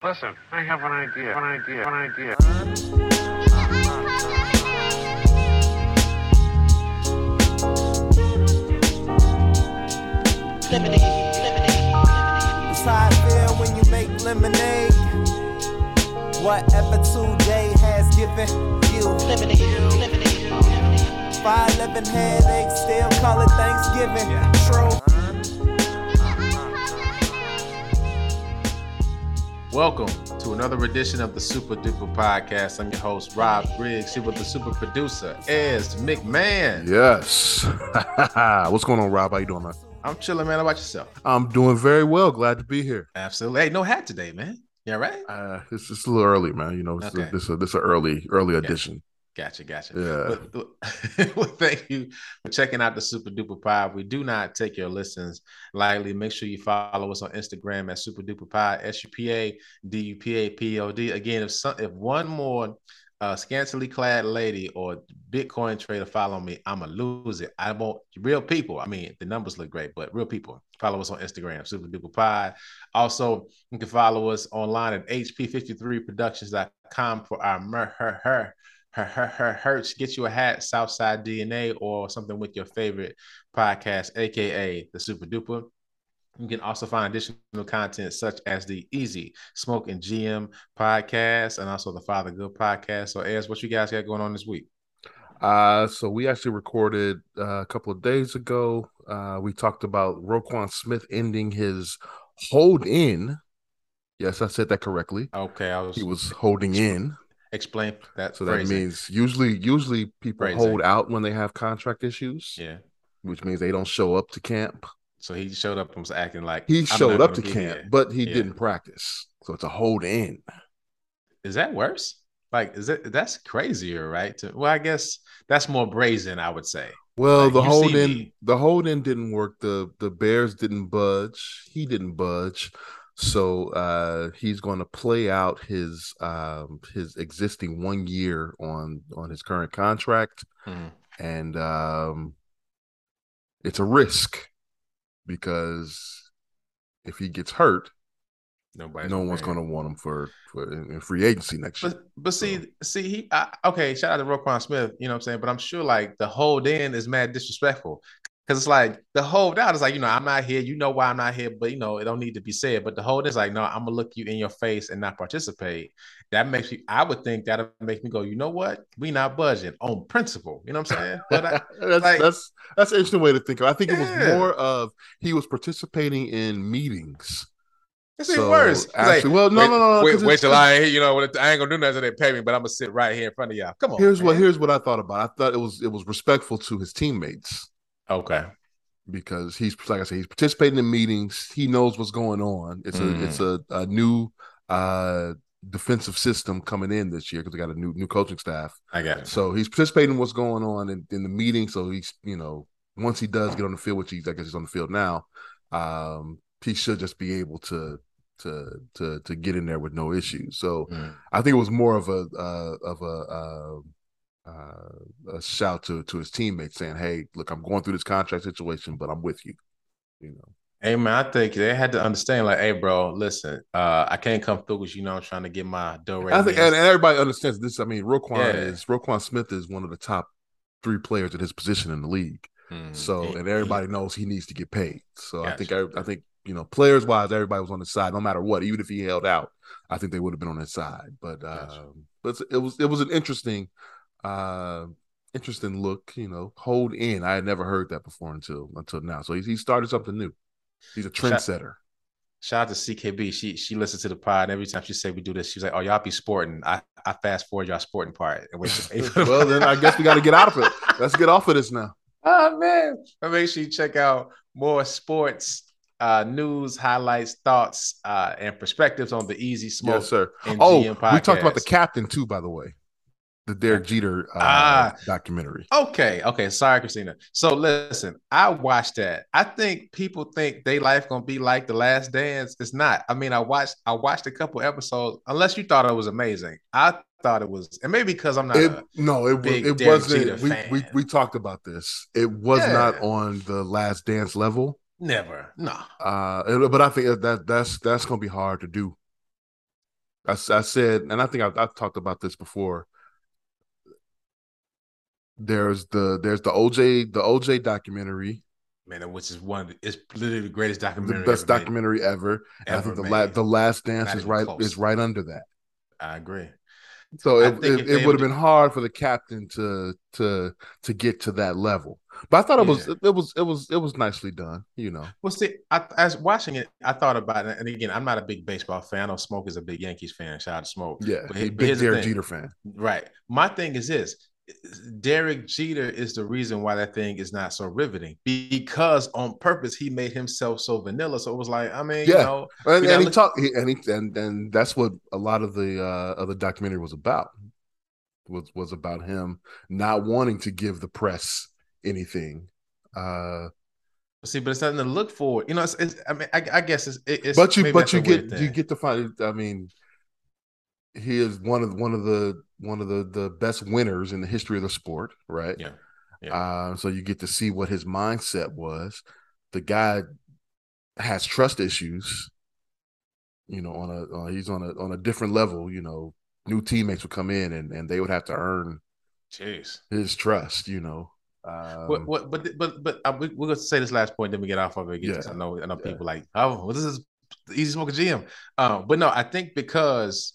Listen, I have an idea. An idea. An idea. Lemonade, lemonade. It's how I feel when you make lemonade. Whatever today has given you. 511 headaches, still call it Thanksgiving. True. Welcome to another edition of the Super Duper Podcast. I'm your host, Rob Briggs, here with the super producer, Ez McMahon. Yes. What's going on, Rob? How you doing, man? I'm chilling, man. How about yourself? I'm doing very well. Glad to be here. Absolutely. Hey, no hat today, man. Yeah, right? Uh, it's just a little early, man. You know, it's Okay. a, this a this a early early edition. Gotcha, gotcha. Yeah. But- well, thank you for checking out the Super Duper Pod. We do not take your listens lightly. Make sure you follow us on Instagram at Super Duper Pod, S U P A D U P A P O D. Again, if some, if one more uh, scantily clad lady or Bitcoin trader follow me, I'ma lose it. I won't. Real people. I mean, the numbers look great, but real people follow us on Instagram, Super Duper Pod. Also, you can follow us online at hp53productions.com for our mer- her her her her her hurts. Get you a hat, Southside DNA, or something with your favorite podcast, aka the Super Duper. You can also find additional content such as the Easy Smoke and GM podcast and also the Father Good podcast. So, Ez what you guys got going on this week? Uh, so we actually recorded uh, a couple of days ago. Uh, we talked about Roquan Smith ending his hold in. Yes, I said that correctly. Okay, I was, He was holding in. Explain that. So that phrasing. means usually usually people Phrasing. hold out when they have contract issues, yeah. which means they don't show up to camp. So he showed up and was acting like He showed up to camp, here. but he Yeah. didn't practice. So it's a hold in. Is that worse? Like, is it that's crazier, right? To, well, I guess that's more brazen, I would say. Well, Like, the hold in the hold in didn't work. The the Bears didn't budge. He didn't budge. So uh he's going to play out his um his existing one year on on his current contract Hmm. and um it's a risk because if he gets hurt, Nobody's no one's going to want him for for in, free agency next year. But but see see he I, okay shout out to Roquan Smith you know what I'm saying but I'm sure like the hold in is mad disrespectful because it's like the hold out is like you know I'm not here you know why I'm not here but you know it don't need to be said. But the hold is like no I'm gonna look you in your face and not participate. That makes me I would think that'll make me go you know what? We not budging on principle. You know what I'm saying? But I, that's like- that's that's an interesting way to think of. it. I think it was more of he was participating in meetings. it's even So, worse. It's like, well, no, wait, no, no, no, wait, 'cause wait till I you know I ain't gonna do nothing they pay me but I'm gonna sit right here in front of y'all. Come on Here's what here's what I thought about. I thought it was it was respectful to his teammates okay because he's like I said, he's participating in meetings. He knows what's going on. It's Mhm. a it's a, a new uh defensive system coming in this year because we got a new new coaching staff. I got it So he's participating in what's going on in, in the meeting. So he's you know once he does get on the field, which he's I guess he's on the field now, um, he should just be able to to to to get in there with no issues. So Mm. I think it was more of a uh, of a uh, uh, a shout to to his teammates saying, "Hey, look, I'm going through this contract situation, but I'm with you." You know, Hey man, I think they had to understand, like, hey, bro, listen, uh, I can't come through because you know I'm trying to get my dough ready. I think, and, and everybody understands this. I mean, Roquan Yeah. is Roquan Smith is one of the top three players at his position in the league. Mm, So, he- and everybody knows he needs to get paid. So, I think, I, I think you know, players wise, everybody was on his side, no matter what. Even if he held out, I think they would have been on his side. But, Gotcha. um, but it was it was an interesting, uh, interesting look. You know, hold in. I had never heard that before until until now. So he, he started something new. He's a trendsetter. Shout out to CKB. She she listens to the pod, every time she say we do this, she's like, "Oh, y'all be sporting." I, I fast forward y'all sporting part. And wait till- well, then I guess we got to get out of it. Let's get off of this now. Oh man! But make sure you check out more sports uh, news, highlights, thoughts, uh, and perspectives on the Easy Smoke. Yes, sir. and Oh, we talked about the captain too, by the way. The Derek Jeter uh, Ah. documentary. Okay, okay. Sorry, Christina. So listen, I watched that. I think people think they life gonna be like the last dance. It's not. I mean, I watched I watched a couple episodes, unless you thought it was amazing. I thought it was, and maybe because I'm not It, no, it, it Derek wasn't. We, we we talked about this. It was Yeah. not on the last dance level. never, no. Uh, but I think that that's that's gonna be hard to do. I, I said, and I think I've, I've talked about this before. There's the there's the OJ the OJ documentary, Man, which is one of the, it's literally the greatest documentary. the best ever made. documentary ever. And I think the la- the Last Dance Not is right close. is right under that. I agree. So I it, it, it would have been hard for the captain to to to get to that level. But I thought it was Yeah. it was it was it was nicely done. You know, Well, see, I, as watching it, I thought about it, and again, I'm not a big baseball fan. I know Smoke is a big Yankees fan. Shout out to Smoke. yeah, But he- big Derek. Jeter fan. Right. My thing is this: Derek Jeter is the reason why that thing is not so riveting because on purpose he made himself so vanilla. So it was like, I mean, you Yeah. know, And, You and he talked, and he, and and that's what a lot of the uh, of the documentary was about. Was was about him not wanting to give the press anything. Uh, see, but it's nothing to look for. You know, it's, it's I mean, I, I guess it's, it's but you but you get you get to find. I mean, he is one of one of the one of the the best winners in the history of the sport, right? Yeah. Yeah. Uh, so you get to see what his mindset was. The guy has trust issues. You know, on a uh, he's on a on a different level. You know, new teammates would come in and and they would have to earn Jeez. his trust. You know, um, What, what, but but but uh, we, we're gonna say this last point, then we get off of it. Again, Yeah. I know I know Yeah. people like, oh, well, this is the easy smoker GM. Um, but no, I think because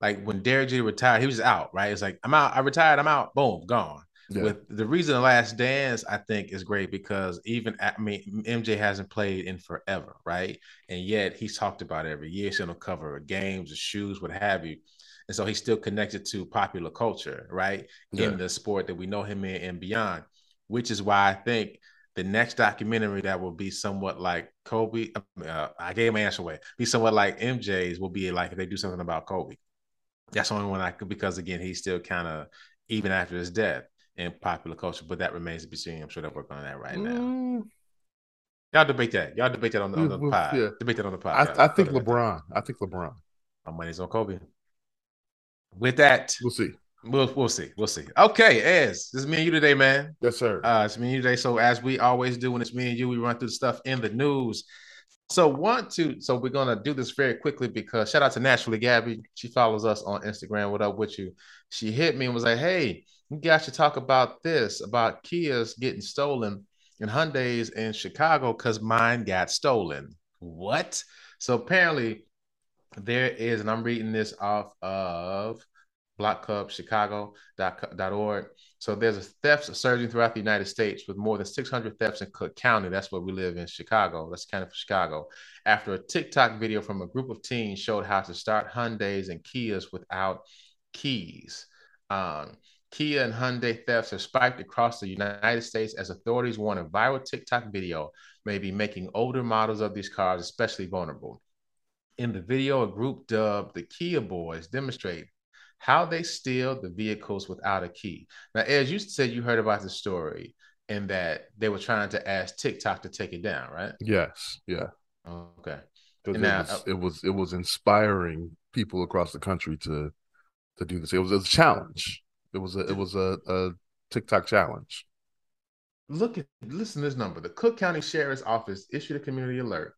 like when Derek Jeter retired, he was out, right? It's like I'm out, I retired, I'm out, boom, gone. yeah, With the reason the last dance, I think is great because even at, I mean MJ hasn't played in forever, right? And yet he's talked about every year. He's gonna cover games, the shoes, what have you. And so he's still connected to popular culture, right? Yeah. In the sport that we know him in and beyond, which is why I think the next documentary that will be somewhat like Kobe, uh, I gave my answer away, be somewhat like MJ's will be like if they do something about Kobe. That's the only one I could because again, he's still kind of even after his death in popular culture, but that remains to be seen. I'm sure they're working on that right now. Mm, Y'all debate that. Y'all debate that on the, on the We- we- pod. yeah. Debate that on the pod. I, I think LeBron. I think LeBron. My money's on Kobe. With that, We'll see. we'll we'll see. We'll see. Okay, Ez, this is me and you today, man. Yes, sir. Uh, it's me and you today. So as we always do when it's me and you, we run through the stuff in the news. So want to, so we're gonna do this very quickly because shout out to Naturally Gabby. She follows us on Instagram. What up with you? She hit me and was like, "Hey, you guys should talk about this about Kias getting stolen and Hyundai's in Chicago because mine got stolen." What? So apparently there is, and I'm reading this off of blockclubchicago.org. So there's a thefts surging throughout the United States with more than 600 thefts in Cook County. That's where we live in Chicago. That's kind of Chicago. After a TikTok video from a group of teens showed how to start Hyundais and Kias without keys. Um, Kia and Hyundai thefts have spiked across the United States as authorities warn a viral TikTok video may be making older models of these cars especially vulnerable. In the video, a group dubbed the Kia Boys demonstrate how they steal the vehicles without a key. Now, as you said, you heard about the story and that they were trying to ask TikTok to take it down, right? yes. Yeah. Okay. And it, now- was, uh, it was it was inspiring people across the country to to do this. It was a challenge. It was a it was a, a TikTok challenge. Look at listen to this number. The Cook County Sheriff's Office issued a community alert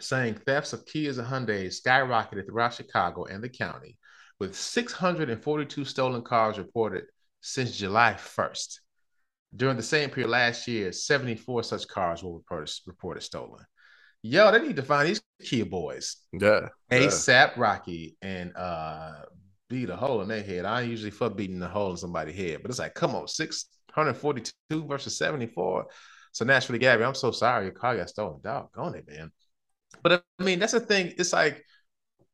saying thefts of Kias and Hyundais skyrocketed throughout Chicago and the county, with 642 stolen cars reported since July 1st. During the same period last year, 74 such cars were reported, reported stolen. Yo, they need to find these Kia boys. Yeah. yeah. ASAP Rocky and uh beat a hole in their head. I usually fuck beating a hole in somebody's head, but it's like, come on, 642 versus 74. So naturally, Gabby, I'm so sorry your car got stolen. Doggone it, man. But I mean, that's the thing. It's like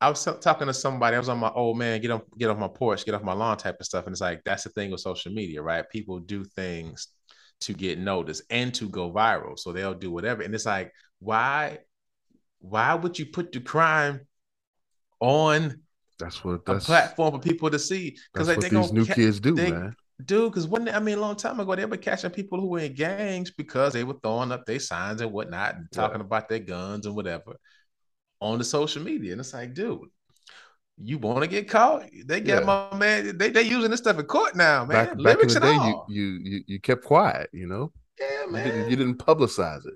I was talking to somebody. I was on my old man, get off, get off my porch, get off my lawn type of stuff. And it's like that's the thing with social media, right? People do things to get noticed and to go viral. So they'll do whatever. And it's like, why, why would you put the crime on That's what a platform for people to see? that's like, they these new ca- kids do, they- man. Dude, because when I mean, a long time ago, they were catching people who were in gangs because they were throwing up their signs and whatnot and Yeah. talking about their guns and whatever on the social media. And it's like, dude, you want to get caught? They got Yeah. my man. They they using this stuff in court now, man. Back back in the day, you, you you you kept quiet. You know, yeah, you man. didn't you didn't publicize it.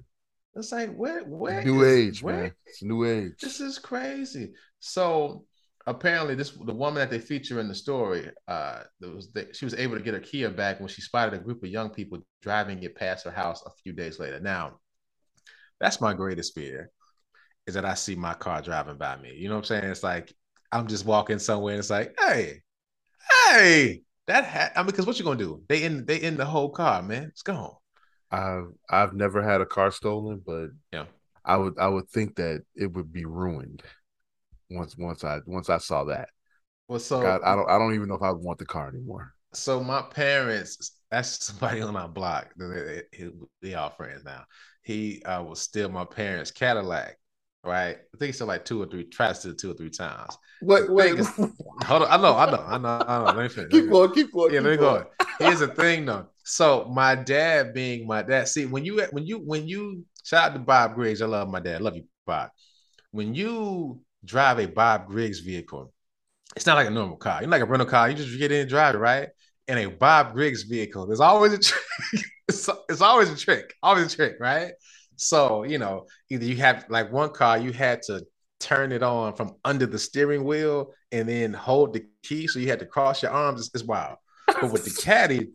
It's like where where new is- age, where- man. It's new age. This is crazy. So apparently this the woman that they feature in the story uh was they, she was able to get her kia back when she spotted a group of young people driving it past her house a few days later now that's my greatest fear is that i see my car driving by me. You know what i'm saying? It's like i'm just walking somewhere and it's like hey hey that ha- i mean because what you gonna do? They in they in the whole car man. It's gone. I've I've never had a car stolen, but yeah. I would I would think that it would be ruined once once I once I saw that. well so God, I don't I don't even know if I would want the car anymore. so my parents that's somebody on our block. They, they, they all friends now. He uh was still my parents cadillac right i think he said like two or three tried to two or three times Wait, wait. hold on i know i know i know i know let me finish keep going, keep going. yeah keep let me going. go here's the thing though so my dad being my dad see when you when you when you shout out to bob griggs i love my dad love you bob when you drive a bob griggs vehicle it's not like a normal car. You're like a rental car. You just get in and drive it, right? In a Bob Griggs vehicle, there's always a trick. it's, it's always a trick, always a trick, right? So you know, either you have like one car, you had to turn it on from under the steering wheel and then hold the key, so you had to cross your arms. It's, it's wild. But with the caddy,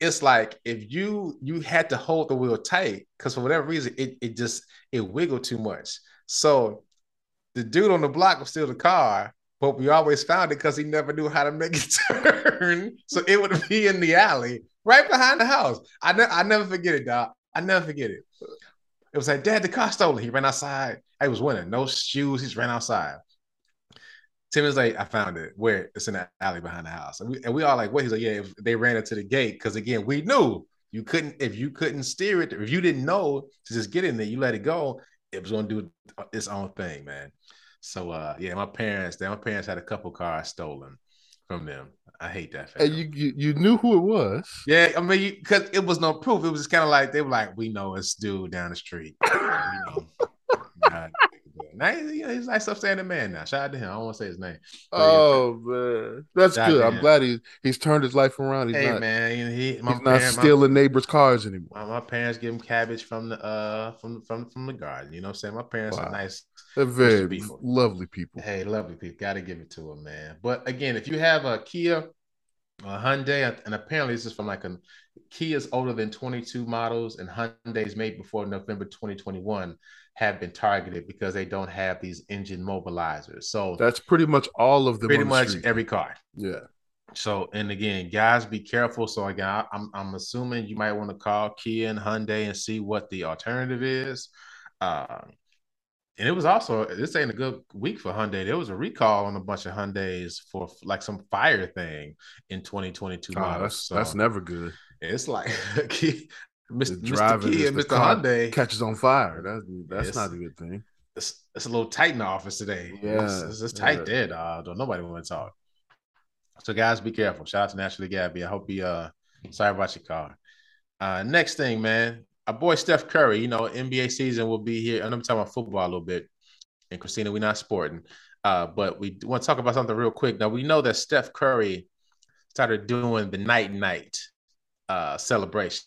it's like if you you had to hold the wheel tight because for whatever reason it it just it wiggled too much. So the dude on the block was still the car, but we always found it because he never knew how to make it turn. So it would be in the alley right behind the house. I ne- I never forget it, dog. I never forget it. It was like, Dad, the car stolen. He ran outside. I was winning, no shoes. He just ran outside. Tim was like, I found it. Where it's in the alley behind the house. And we, and we all like, wait. He's like, yeah, they ran into the gate. Because again, we knew you couldn't, if you couldn't steer it, if you didn't know to just get in there, you let it go, it was gonna do its own thing, man. So uh yeah, my parents, my parents had a couple cars stolen from them. I hate that. Fact. And you, you you knew who it was. yeah, I mean, because it was no proof. It was kind of like they were like, we know it's dude down the street. You know. Now he's, you know, he's a nice upstanding man now. Shout out to him. I don't want to say his name. Yeah, Oh man, that's Shout good. I'm him. glad he's he's turned his life around. He's hey not man, he, my he's not parent- my- stealing neighbors' cars anymore. My, my parents give him cabbage from the uh from from from the garden. You know what I'm saying? My parents Wow. are nice. They're very people. lovely people. Hey, lovely people. Got to give it to them, man. But again, if you have a Kia, a Hyundai, and apparently this is from like a Kia's older than 22 models, and Hyundai's made before November 2021 have been targeted because they don't have these engine immobilizers. So That's pretty much all of them. pretty the much street. every car. Yeah. So, and again, guys, be careful. So, again, I- I'm I'm assuming you might want to call Kia and Hyundai and see what the alternative is. Uh, and it was also this ain't a good week for Hyundai. There was a recall on a bunch of Hyundai's for like some fire thing in 2022 Oh, models. that's So that's never good. it's like Mr. Mr. is and Mr. Hyundai. catches on fire. That's that's not a good thing. It's, it's a little tight in the office today. Yeah, it's, it's, it's tight yeah. there, dog. Don't nobody want to talk. So guys, be careful. Shout out to Naturally Gabby. I hope you uh sorry about your car. Uh next thing, man. Our boy Steph Curry, you know, NBA season will be here. And I'm talking about football a little bit. And Christina, we're not sporting. Uh, but we want to talk about something real quick. Now we know that Steph Curry started doing the night night uh celebration,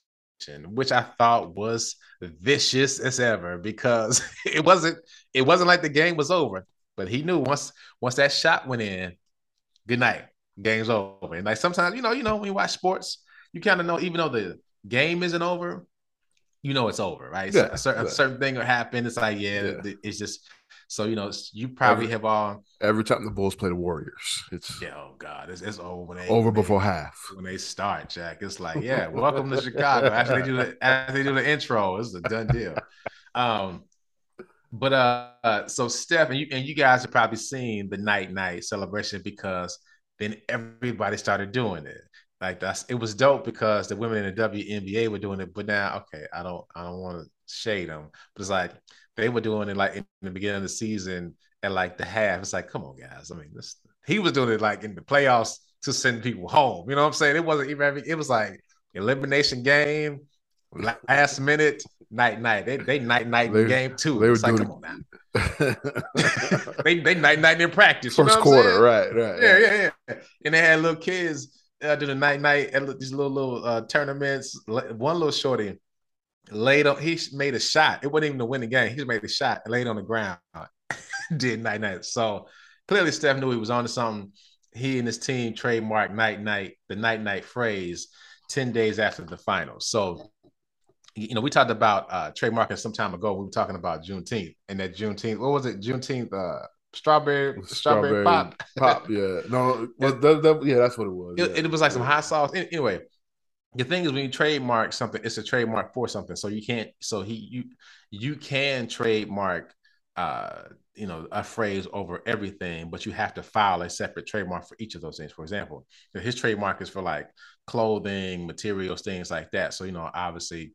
which I thought was vicious as ever because it wasn't it wasn't like the game was over, but he knew once once that shot went in, good night, game's over. And like sometimes, you know, you know, when you watch sports, you kind of know, even though the game isn't over, you know it's over, right? So Yeah, a, certain, a certain thing will happen. It's like, yeah, Yeah. it's just so you know, you probably Every- have all, Every time the Bulls play the Warriors, it's yeah, oh god, it's, it's over when they over when they- before half. when they start, Jack. It's like, yeah, welcome to Chicago. After they do the after they do the intro, it's a done deal. Um, but uh, uh, so Steph and you and you guys have probably seen the night night celebration because then everybody started doing it. Like that's it was dope because the women in the WNBA were doing it, but now okay, I don't I don't want to shade them, but it's like they were doing it like in the beginning of the season at like the half. It's like, come on, guys. I mean, this he was doing it like in the playoffs to send people home. You know what I'm saying? It wasn't even it was like elimination game, last minute, night night. They they night night They- game two. they were it's like, doing come on now. they they night night in practice. you know First what I'm quarter, right, right. Yeah, yeah, yeah. And they had little kids uh, do the night night at these little little uh, tournaments. One little shorty laid on. He made a shot. It wasn't even to win the game. He made a shot and laid on the ground. Did night night. So clearly Steph knew he was onto something. He and his team trademarked night night the night night phrase ten days after the finals. So you know, we talked about uh trademarking some time ago. We were talking about Juneteenth and that Juneteenth. What was it? Juneteenth. Uh, strawberry, strawberry, pop. pop. Yeah, no, well, that, that, yeah, that's what it was. It, yeah. it was like some hot sauce. Anyway, the thing is when you trademark something, it's a trademark for something. So you can't. So he you you can trademark uh you know a phrase over everything, but you have to file a separate trademark for each of those things. For example, his trademark is for like clothing, materials, things like that. So you know, obviously,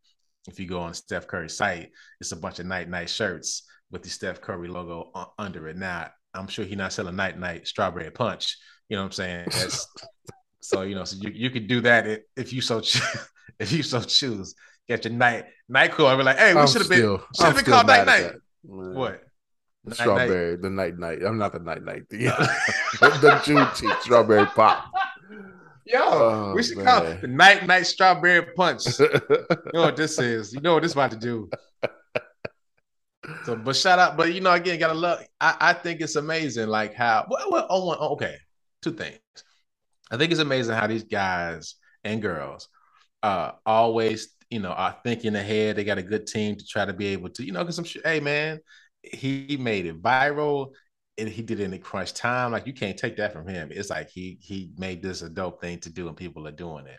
if you go on Steph Curry's site, it's a bunch of night night shirts with the Steph Curry logo under it. Now, I'm sure he's not selling night night strawberry punch. You know what I'm saying? So you know, so you, you could do that if, you so cho- if you so choose. Get your night night cool. I'd be like, hey, we should have been should have been called night night. What? The Night, strawberry, the night night. I'm not the night night. The, the Juneteenth strawberry pop. Yo, Oh, we should call it the night night strawberry punch. you know what this is. You know what this about to do. So, but shout out, but you know, again, gotta look. I, I think it's amazing, like how. Well, well, oh, oh, okay, two things. I think it's amazing how these guys and girls uh always, you know, are thinking ahead. They got a good team to try to be able to, you know, because I'm sure, hey man, he made it viral and he did it in the crunch time. Like you can't take that from him. It's like he he made this a dope thing to do, and people are doing it.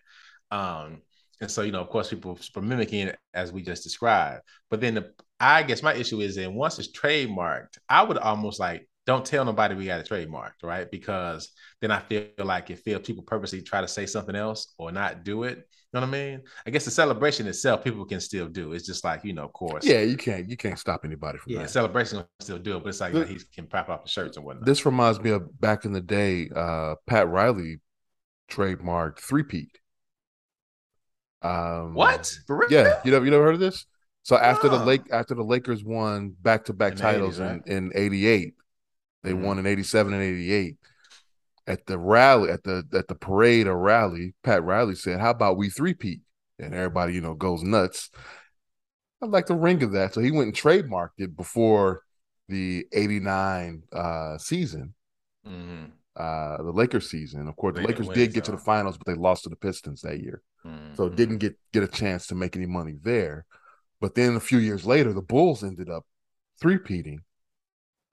Um, and so you know, of course, people are mimicking it as we just described. But then the I guess my issue is that once it's trademarked, I would almost like don't tell nobody we got it trademarked, right? Because then I feel like if feel people purposely try to say something else or not do it, you know what I mean? I guess the celebration itself, people can still do. It's just like you know, of course, yeah, you can't you can't stop anybody from yeah, that. celebration will still do it, but it's like you he can pop off the shirts and whatnot. This reminds me of back in the day, uh, Pat Riley trademarked three peat. Um, what? For real? Yeah, you know, you never heard of this? So after the Lake after the Lakers won back to back titles 80s, right? in, in '88, they Mhm. won in '87 and '88. At the rally, at the at the parade or rally, Pat Riley said, "How about we three peat?" And everybody, you know, goes nuts. I like the ring of that, so he went and trademarked it before the '89 uh, season, Mhm. uh, the Lakers season. Of course, They the Lakers win, did get to the finals, but they lost to the Pistons that year so Mhm. didn't get get a chance to make any money there. But then a few years later, the Bulls ended up three-peating,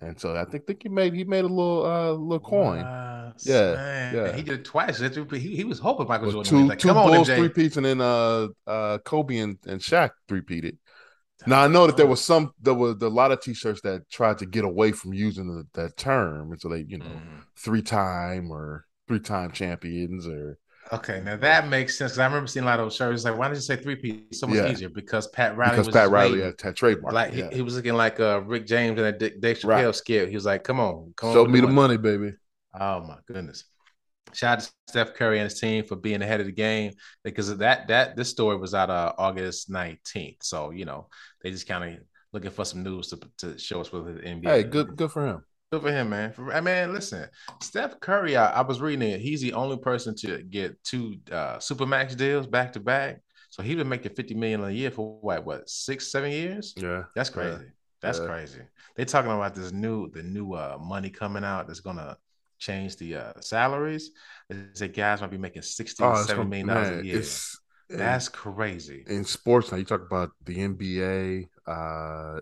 and so I think think he made he made a little uh little coin. Yeah, Man, yeah. He did it twice. He, he was hoping Michael Jordan. two. Like, two come on, Bulls MJ. three-peats, and then uh uh Kobe and, and Shaq three-peated. Now I know that there was some there was a lot of T-shirts that tried to get away from using the, that term, and so they you know Mhm. three-time or three-time champions or Okay, now that makes sense because I remember seeing a lot of those shirts. Like, why did you say three piece? So much Yeah. easier because Pat Riley because was Pat Riley had, had trademark. like yeah. he, he was looking like uh, Rick James and a Dick, Dave Chappelle Right. skit. He was like, "Come on, come on, Show with me the money, baby. Oh my goodness! Shout out to Steph Curry and his team for being ahead of the game because of that that this story was out uh, August nineteenth. So you know they just kind of looking for some news to, to show us with the NBA. Hey, good good for him. Good for him, man. For, I mean, listen, Steph Curry. I, I was reading it. He's the only person to get two uh, supermax deals back to back. So he been making fifty million a year for what, what, six, seven years? Yeah, That's yeah. crazy. That's Yeah. crazy. They talking about this new, the new uh, money coming out that's gonna change the uh, salaries. They say guys might be making sixty, Oh, seven gonna- dollars a year. That's crazy. in sports now. You talk about the NBA, uh,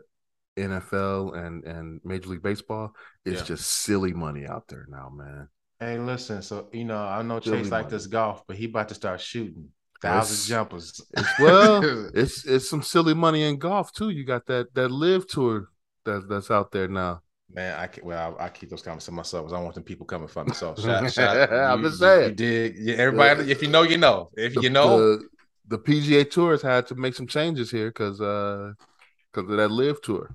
NFL, and and Major League Baseball. It's Yeah. just silly money out there now, man. Hey, listen. So you know, I know Silly Chase like money. this golf, but he about to start shooting thousand it's- jumpers. It's well, it's it's some silly money in golf too. You got that that LIV tour that that's out there now. Man, I well, I, I keep those comments to myself because I don't want them people coming for me. So shout, shout, I'm you, just you- saying. You, did. Yeah, everybody, if you know, you know. If The, you know, the, the PGA Tour has had to make some changes here because uh because of that LIV tour.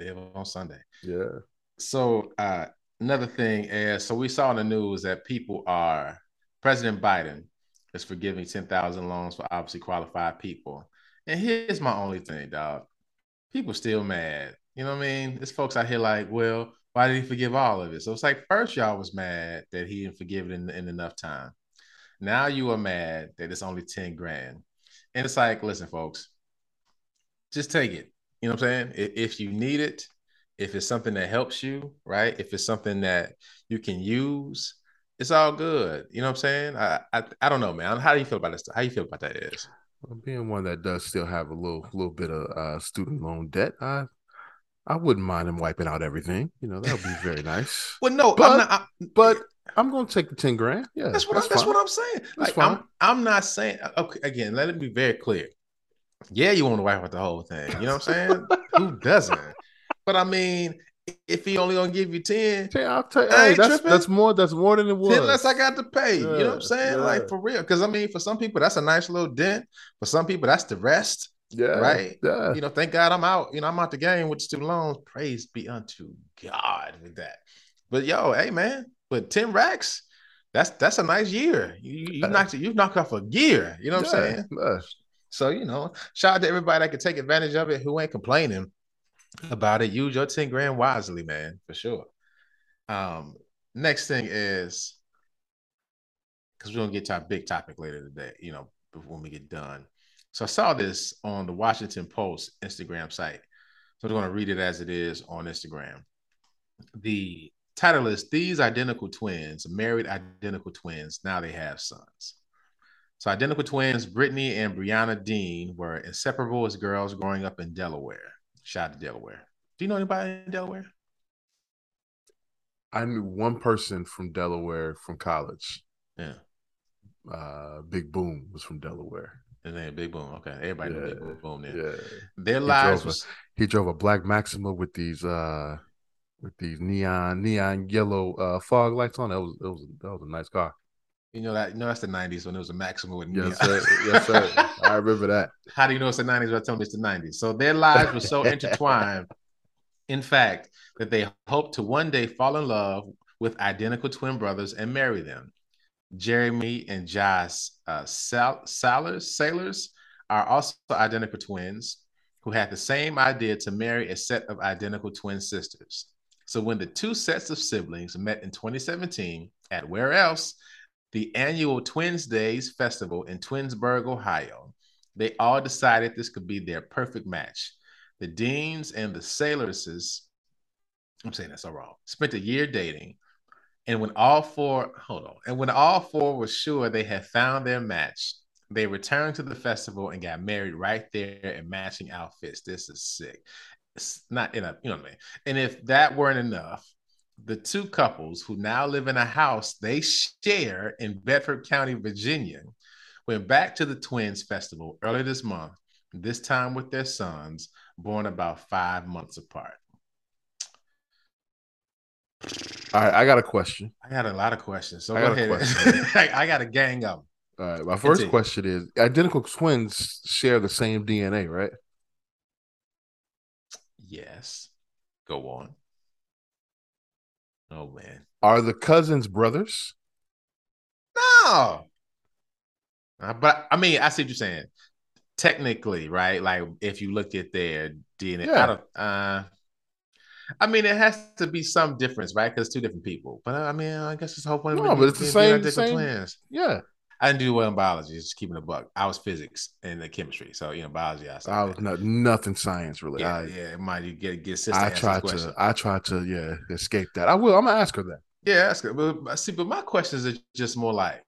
Live on Sunday. Yeah, So uh, another thing is, so we saw in the news that people are President Biden is forgiving ten thousand loans for obviously qualified people. And here's my only thing, dog. People still mad. You know what I mean? There's folks out here like, well, why did he forgive all of it? So it's like first y'all was mad that he didn't forgive it in, in enough time. Now you are mad that it's only 10 grand. And it's like, listen, folks, just take it. You know what I'm saying? If, if you need it, if it's something that helps you, right? If it's something that you can use, it's all good. You know what I'm saying? I I, I don't know, man. How do you feel about this? How do you feel about that is? Well, being one that does still have a little little bit of uh, student loan debt, I I wouldn't mind him wiping out everything. You know, that would be very nice. Well, no, But- I'm not. I, But I'm going to take the ten grand. Yeah, that's what I, that's what I'm saying. Like fine. I'm I'm not saying okay again, let it be very clear. Yeah, you want to wipe out the whole thing. You know what I'm saying? Who doesn't? But I mean, if he only gonna give you 10, Hey, I'll tell you, hey, that's tripping. that's more that's more than it was. 10 less I got to pay. you know what I'm saying? yeah. Like for real. Because I mean, for some people, that's a nice little dent. For some people, that's the rest. yeah, right? Yeah, You know, thank God I'm out. You know, I'm out the game with student loans. Praise be unto God with that. But yo, hey man, but 10 racks, that's that's a nice year. You you, knocked you knocked off a gear. You know what I'm saying? yeah. So you know, shout out to everybody that can take advantage of it who ain't complaining about it. Use your 10 grand wisely, man, for sure. Um, next thing is because we're gonna get to our big topic later today, you know, when we get done. So I saw this on the Washington Post Instagram site. So I'm gonna read it as it is on Instagram. The title is These Identical Twins, Married Identical Twins, Now They Have Sons. So identical twins, Brittany and Briana Deane, were inseparable as girls growing up in Delaware. Shout out to Delaware. Do you know anybody in Delaware? I knew one person from Delaware from college. Yeah. Uh, Big Boom was from Delaware. His name Big Boom. Okay. Everybody Yeah, Big Boom. Boom then. Yeah, Their lives drove a- he drove a black Maxima with these uh with these neon neon yellow uh fog lights on. That was that was that was a nice car. You know that you know that's the 90s when it was a maximum with Yes, sir. Yes, sir. I remember that. How do you know it's the 90s? But I tell me it's the 90s. So their lives were so intertwined, in fact, that they hoped to one day fall in love with identical twin brothers and marry them. Jeremy and Josh uh, Sal- Salyers, Salyers are also identical twins who had the same idea to marry a set of identical twin sisters. So when the two sets of siblings met in 2017 at where else? The annual Twins Days Festival in Twinsburg, Ohio. They all decided this could be their perfect match. The Deans and the Sailorses, I'm saying that's so wrong, spent a year dating. And when all four, hold on, and when all four were sure they had found their match, they returned to the festival and got married right there in matching outfits. This is sick. It's not in a, you know what I mean? And if that weren't enough, the two couples who now live in a house they share in Bedford County, Virginia, went back to the Twins Festival early this month, this time with their sons, born about five months apart. All right, I got a question. I got a lot of questions. So I go got a ahead. I, I got a gang of them. All right, my first Continue. question is: identical twins share the same DNA, right? Yes. Go on. Oh, man. Are the cousins brothers? No. Uh, but I mean, I see what you're saying. Technically, right? Like if you look at their DNA, Yeah. I don't uh I mean it has to be some difference, right? Because two different people. But I mean, I guess it's the whole point. No, but it's the same- same- twins. Yeah, I didn't do well in biology, just keeping a buck. I was physics and the chemistry. So you know, biology I, I was not nothing science related. yeah, I, yeah, it might get get sister I tried to, I tried to, yeah, escape that. I will. I'm gonna ask her that. Yeah, that's good. But, see, but my questions are just more like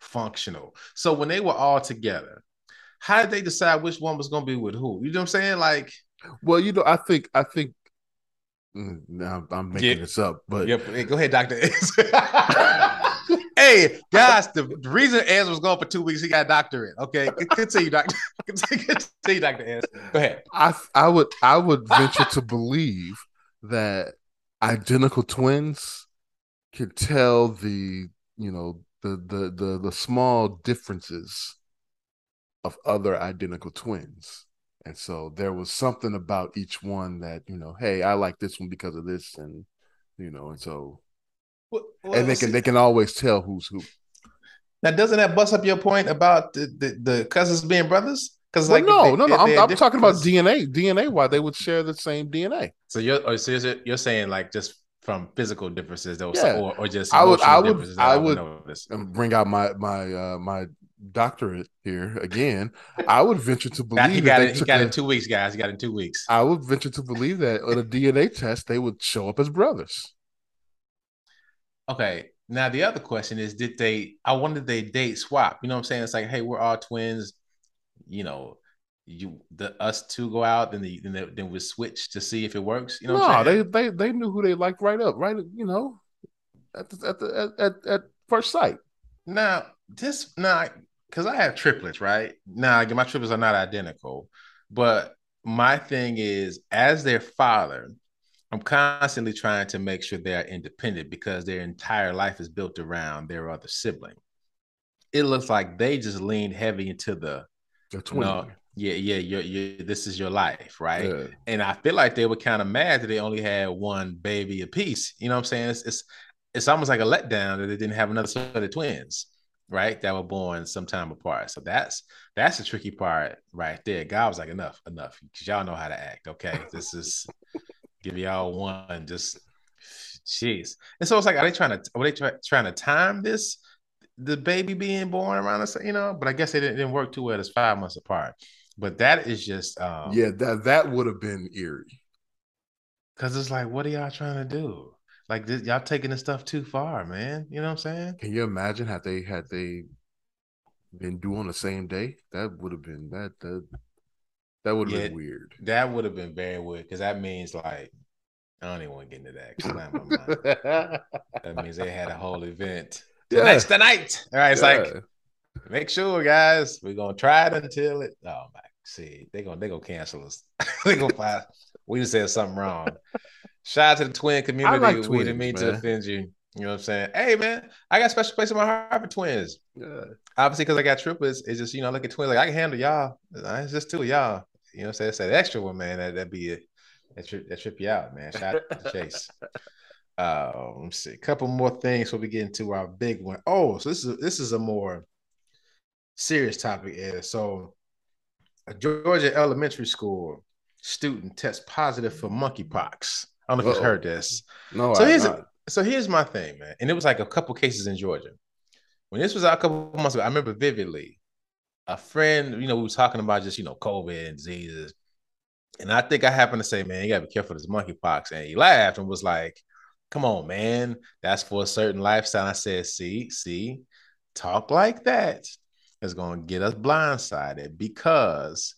functional. So when they were all together, how did they decide which one was going to be with who? You know what I'm saying? Like, Well, you know, I think, I think. mm, Now I'm making Yeah. this up, but go ahead, Doctor. hey, guys, the, reason Ez was gone for two weeks, he got a doctorate. Okay, continue, Doctor. continue, Doctor Ez. Go ahead. I, I would, I would venture to believe that identical twins can tell the, you know, the the the the small differences of other identical twins. And so there was something about each one that, you know, hey, I like this one because of this and you know, and so Well, and they can see, they can always tell who's who. now doesn't that bust up your point about the, the, the cousins being brothers? Because Well, like, no, they- no, no. if I'm, I'm talking about DNA. DNA, why they would share the same DNA. So you're, oh, so you're, you're saying like just from physical differences, though, Yeah. or, or just I would- I would- I would would- notice. Bring out my my uh my doctorate here again. I would venture to Got- he believe got that it. He got a- in two weeks, guys. He got in two weeks. I would venture to believe that on a DNA test they would show up as brothers. Okay. Now the other question is, did they? I wonder did they date swap. You know what I'm saying? It's like, hey, we're all twins. You know, you the us two go out, then the then, then we switch to see if it works. You know, what no, I'm they they they knew who they liked right up, right? You know, at the, at the at, at, at first sight. Now, this now because I have triplets, right? Now, my triplets are not identical, but my thing is, as their father, I'm constantly trying to make sure they're independent because their entire life is built around their other sibling. It looks like they just leaned heavy into the They're twin. no, yeah, yeah, you you this is your life, right? Yeah. And I feel like they were kind of mad that they only had one baby apiece. You know what I'm saying? It's it's, it's almost like a letdown that they didn't have another set of twins, right? That were born sometime apart. So that's that's the tricky part right there. God was like, enough, enough, because y'all know how to act. Okay, this is give y'all one. Just jeez. And so it's like, are they trying to? Are they try, trying to time this? The baby being born around us, you know, but I guess it didn't, didn't work too well. It's five months apart, but that is just um, yeah, that that would have been eerie. Cause it's like, what are y'all trying to do? Like this, y'all taking this stuff too far, man. You know what I'm saying? Can you imagine had they had they been due on the same day? That would have been that that that would have Yeah. been weird. That would have been very weird because that means like I don't even want to get into that. 'cause it's not in my mind. that means they had a whole event. Yeah. Tonight's the night. All right, it's like make sure, guys, we're gonna try it until it. Oh my, see, they gonna they gonna cancel us. they gonna find we just said something wrong. Shout out to the twin community. like we didn't mean to offend you. You know what I'm saying? Hey man, I got a special place in my heart for twins. yeah. obviously because I got triplets, it's just you know, I look at twins like I can handle y'all. It's just two of y'all. You know, what I'm saying it's that extra one, man. That that be it. That trip that trip you out, man. Shout out to Chase. Uh, let us see. A couple more things before we get into our big one. Oh, so this is this is a more serious topic. Is so a Georgia elementary school student tests positive for monkeypox. I don't know if you've heard this. No, So I here's not. so here's my thing, man. And it was like a couple cases in Georgia. When this was out a couple months ago, I remember vividly. A friend, you know, we were talking about just you know COVID and diseases, and I think I happened to say, "Man, you gotta be careful of this monkeypox." And he laughed and was like, "Come on, man, that's for a certain lifestyle." I said, "See, see, talk like that is to get us blindsided because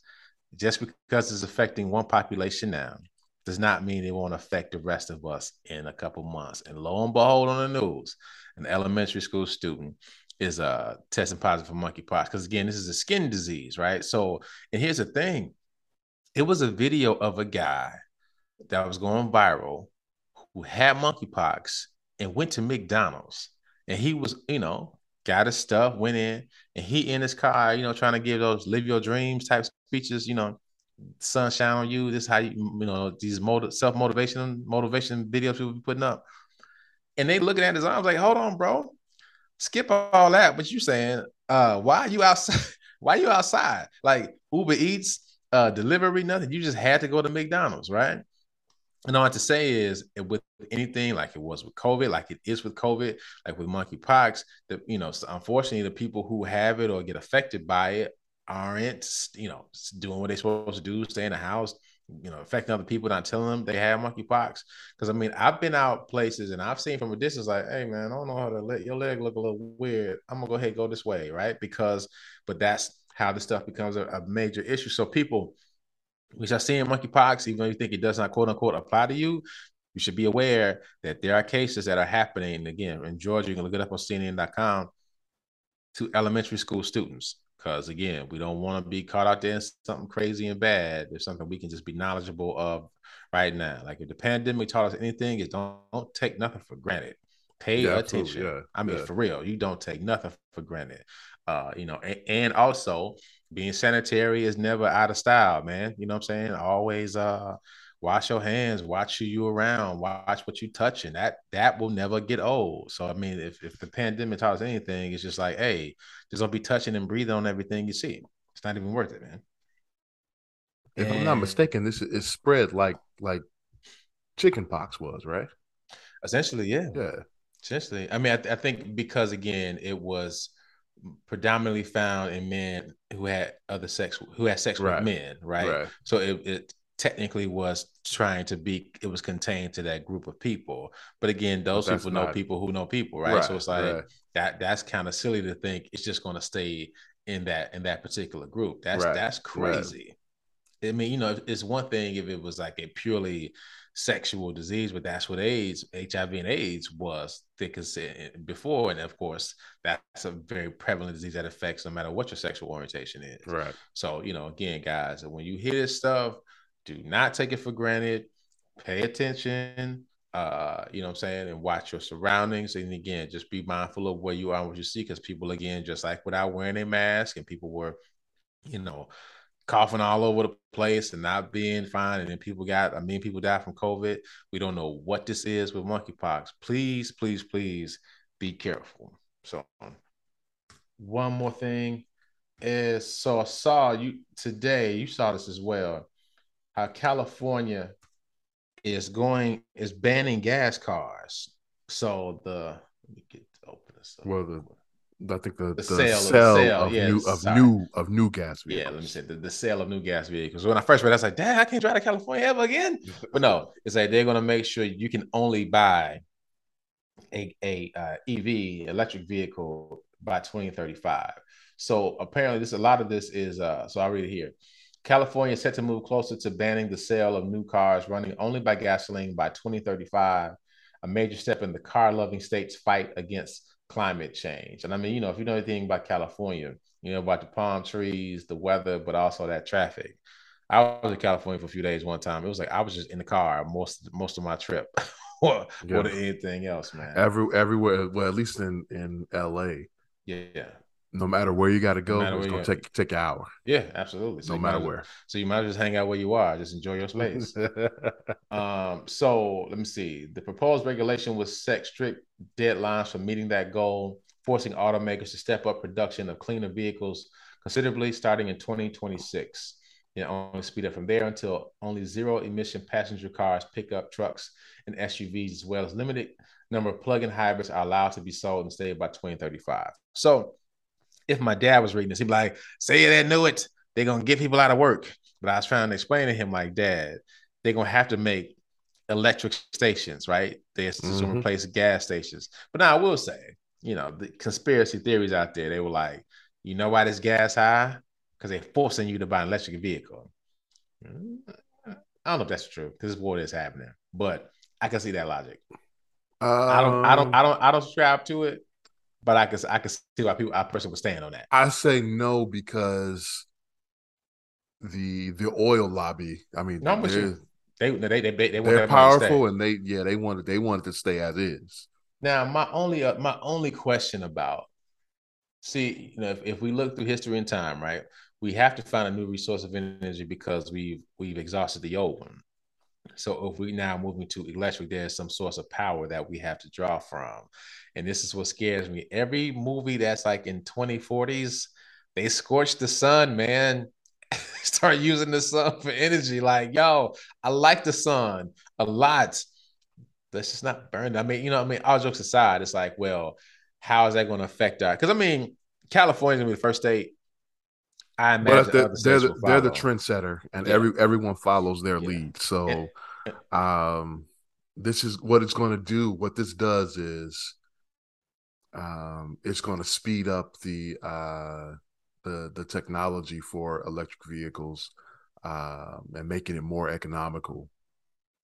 just because it's affecting one population now does not mean it won't affect the rest of us in a couple months. And lo and behold, on the news, an elementary school student is uh testing positive for monkeypox because again, this is a skin disease, right? So, and here's the thing: it was a video of a guy that was going viral who had monkeypox and went to McDonald's, and he was, you know, got his stuff, went in, and he in his car, you know, trying to give those "live your dreams" type speeches, you know, sunshine on you. This how you, you know, these motiv- self motivation motivation videos people be putting up, and they looking at his arms like, hold on, bro, skip all that. But you saying, uh, why are you outside? why are you outside? Like Uber Eats, uh, delivery, nothing. You just had to go to McDonald's, right? And all I have to say is, with anything like it was with COVID, like it is with COVID, like with monkeypox, that you know, unfortunately, the people who have it or get affected by it aren't, you know, doing what they're supposed to do, stay in the house, you know, affecting other people, not telling them they have monkeypox. Because I mean, I've been out places and I've seen from a distance, like, hey man, I don't know how to let your leg look a little weird. I'm gonna go ahead and go this way, right? Because, but that's how this stuff becomes a, a major issue. So people which are seeing monkeypox, even though you think it does not quote unquote apply to you, you should be aware that there are cases that are happening. Again, in Georgia, you can look it up on CNN.com to elementary school students. Because again, we don't want to be caught out there in something crazy and bad. There's something we can just be knowledgeable of right now. Like if the pandemic taught us anything, is don't, don't take nothing for granted. Pay Yeah, attention. yeah, I mean, yeah. for real, you don't take nothing for granted. Uh, you know, and, and also being sanitary is never out of style, man. You know what I'm saying? Always uh wash your hands, watch who you around, watch what you touching. That that will never get old. So I mean, if, if the pandemic taught us anything, it's just like, hey, just don't be touching and breathing on everything you see. It's not even worth it, man. If I'm not mistaken, this is spread like like chicken pox was, right? essentially, yeah. Yeah. Essentially, I mean, I, th- I think because again, it was predominantly found in men who had other sex who had sex Right. with men, right? Right. So it, it technically was trying to be it was contained to that group of people. But again, those that's people know people who know people, right? so it's like right. that that's kind of silly to think it's just going to stay in that in that particular group. That's Right, that's right. crazy. I mean, you know, it's one thing if it was like a purely sexual disease, but that's what AIDS, HIV and AIDS was thick as eh, before. And of course, that's a very prevalent disease that affects no matter what your sexual orientation is. Right. So, you know, again, guys, when you hear this stuff, do not take it for granted. Pay attention. Uh, you know what I'm saying, and watch your surroundings. And again, just be mindful of where you are and what you see, because people, again, just like without wearing a mask, and people were, you know, coughing all over the place and not being fine. And then people got, I mean, people died from COVID. We don't know what this is with monkeypox. Please, please, please be careful. So, one more thing is so I saw you today, you saw this as well, how California is going, is banning gas cars. So the, let me get to open this up. Well, the- I think the, The the, sale sale, of- sale, of yeah, new of sorry. new of new gas vehicles. Yeah, let me say the, the sale of new gas vehicles. When I first read, it, I was like, "Dad, I can't drive to California ever again." But no, it's like they're gonna make sure you can only buy a a uh, EV electric vehicle by 2035. So apparently, this a lot of this is. Uh, so I'll read it here. California is set to move closer to banning the sale of new cars running only by gasoline by 2035, a major step in the car-loving state's fight against climate change. And I mean, you know, if you know anything about California, you know about the palm trees, the weather, but also that traffic. I was in California for a few days one time. It was like I was just in the car most most of my trip, more, Yeah. more than anything else, man. Every everywhere, well, at least in in L.A., yeah, no matter where you got to go, matter it's gonna take take an hour, yeah, absolutely. no matter where. So you might just hang out where you are, just enjoy your space. Um, so let me see. The proposed regulation would set strict deadlines for meeting that goal, forcing automakers to step up production of cleaner vehicles considerably starting in 2026. And only speed up from there until only zero emission passenger cars, pickup trucks, and SUVs, as well as limited number of plug-in hybrids are allowed to be sold in the state by 2035. So if my dad was reading this, he'd be like, say they knew it. They're gonna get people out of work. But I was trying to explain to him, like, Dad, they're gonna have to make electric stations, right? They're just gonna replace gas stations. But now I will say, you know, the conspiracy theories out there, they were like, you know why this gas high? Because they're forcing you to buy an electric vehicle. I don't know if that's true because this war is happening, but I can see that logic. I don't, I don't, Um, I don't, I don't subscribe to it, but I can, I can see why people, I personally would stand on that. I say no because the the oil lobby. I mean, No, with they're, you. They, they, they, they, they they're that to stay. powerful, and they yeah they wanted they wanted to stay as is. Now, my only uh, my only question about see, you know, if, if we look through history and time, right, we have to find a new resource of energy because we've we've exhausted the old one. So if we now moving to electric, there's some source of power that we have to draw from. And this is what scares me. Every movie that's like in 2040s, they scorch the sun, man. Start using the sun for energy. Like, yo, I like the sun a lot let's just not burn. I mean, you know, I mean, all jokes aside, it's like, well, how is that going to affect our? Because I mean, California's gonna be the first state. I imagine they're, they're the, they're the trendsetter, and Yeah. every everyone follows their Yeah. lead. So, um, this is what it's going to do. What this does is, um, it's going to speed up the uh the the technology for electric vehicles, um, and making it more economical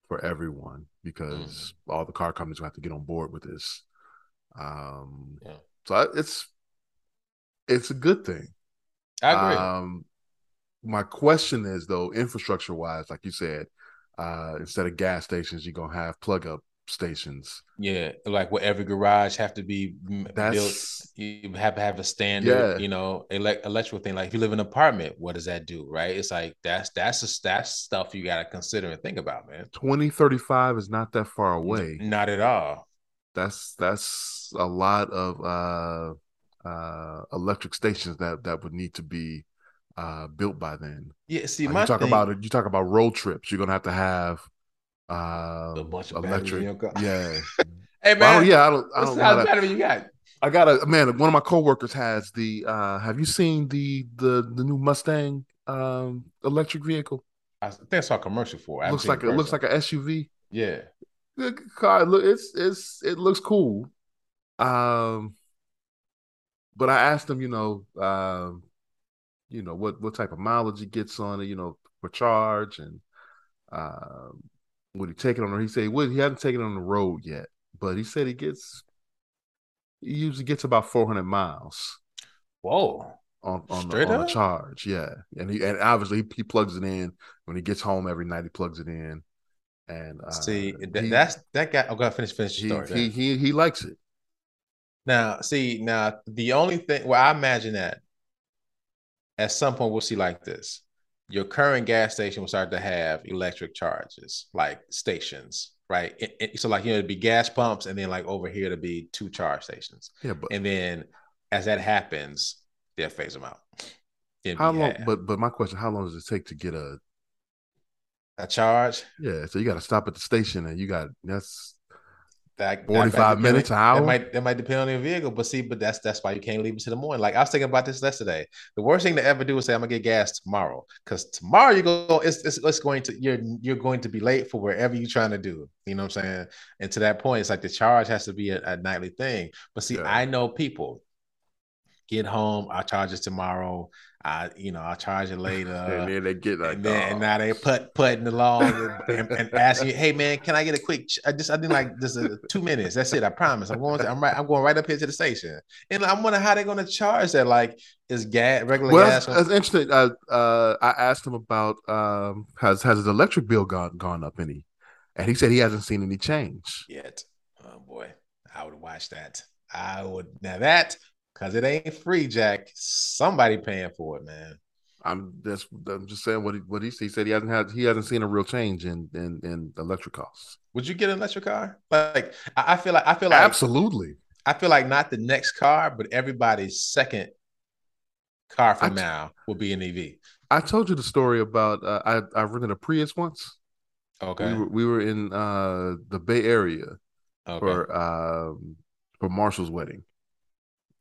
for everyone because Mm-hmm. all the car companies will have to get on board with this. Um, Yeah. so I, it's it's a good thing. I agree. Um, my question is though, infrastructure wise, like you said, uh, instead of gas stations, you're gonna have plug up stations. yeah, like will every garage have to be m- built? You have to have a standard, Yeah. you know, elect- electrical thing. Like if you live in an apartment, what does that do? Right? It's like that's that's a, that's stuff you got to consider and think about, man. 2035 is not that far away. Not at all. That's that's a lot of uh uh electric stations that that would need to be uh built by then. Yeah. See, Uh, my you talk thing- about it, you talk about road trips, you're gonna have to have uh A bunch of electric yeah. Hey Well, I man, yeah, I don't I don't know size how that, battery you got? I got a man. One of my coworkers has the. uh Have you seen the the the new Mustang um electric vehicle? I think I saw a commercial for it. Looks like it it looks like an SUV. yeah. Good car. Look, it's it's it looks cool. Um, but I asked him, you know, um, you know what what type of mileage he gets on it, you know, for charge and um, would he take it on? He said he would. He hadn't taken it on the road yet, but he said he gets. He usually gets about four hundred miles Whoa. on on, the, on a charge. Yeah, and he and obviously he, he plugs it in when he gets home every night. He plugs it in, and uh, See, that, he- that's that guy. I'm gonna finish finish the he, story. he he he likes it. Now, see, now the only thing, well, I imagine that at some point we'll see like this. Your current gas station will start to have electric charges, like stations, right? It- it- so, like, you know, it'd be gas pumps, and then like over here to be two charge stations. Yeah, but And then as that happens, they'll phase them out. It'd how long? half. But but my question: How long does it take to get a? a charge Yeah, so you got to stop at the station, and you got that's that 45 that minutes, an hour? That might that might depend on your vehicle, but see, but that's that's why you can't leave it to the morning. Like I was thinking about this yesterday. The worst thing to ever do is say I'm gonna get gas tomorrow, because tomorrow you go, it's, it's it's going to you're you're going to be late for wherever you're trying to do. You know what I'm saying? And to that point, it's like the charge has to be a, a nightly thing. But see, Yeah. I know people get home, I'll charge it tomorrow. I you know I'll charge it later. and then they get like, and then and oh. now they put putting along and, and asking you, hey man, can I get a quick? ch- I just I did like just a, two minutes. That's it. I promise. I'm going. To, I'm right. I'm going right up here to the station, and I'm wondering how they're going to charge that. Like, is gas regular Well, gas? that's, that's interesting. Uh, uh, I asked him about um, has has his electric bill gone gone up any, and he said he hasn't seen any change. yet? Oh boy, I would watch that. I would now that because it ain't free, Jack. Somebody paying for it, man. I'm that's I'm just saying what he what he, he said he hasn't had he hasn't seen a real change in in in electric costs. Would you get an electric car? Like, I, I feel like I feel like Absolutely. I feel like not the next car, but everybody's second car from I- now will be an EV. I told you the story about uh, I I rented a Prius once. Okay. We were we were in uh the Bay Area okay. for um for Marshall's wedding,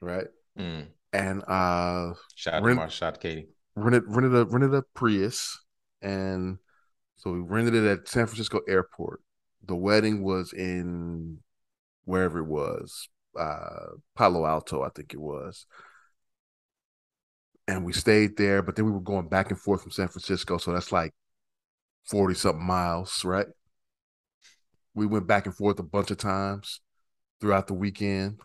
right? Mm. And uh Shout out Rent- shout to Katie. rented rented a rented a Prius, and so we rented it at San Francisco Airport. The wedding was in wherever it was, uh, Palo Alto, I think it was. And we stayed there, but then we were going back and forth from San Francisco, so that's like forty something miles, right? We went back and forth a bunch of times throughout the weekend,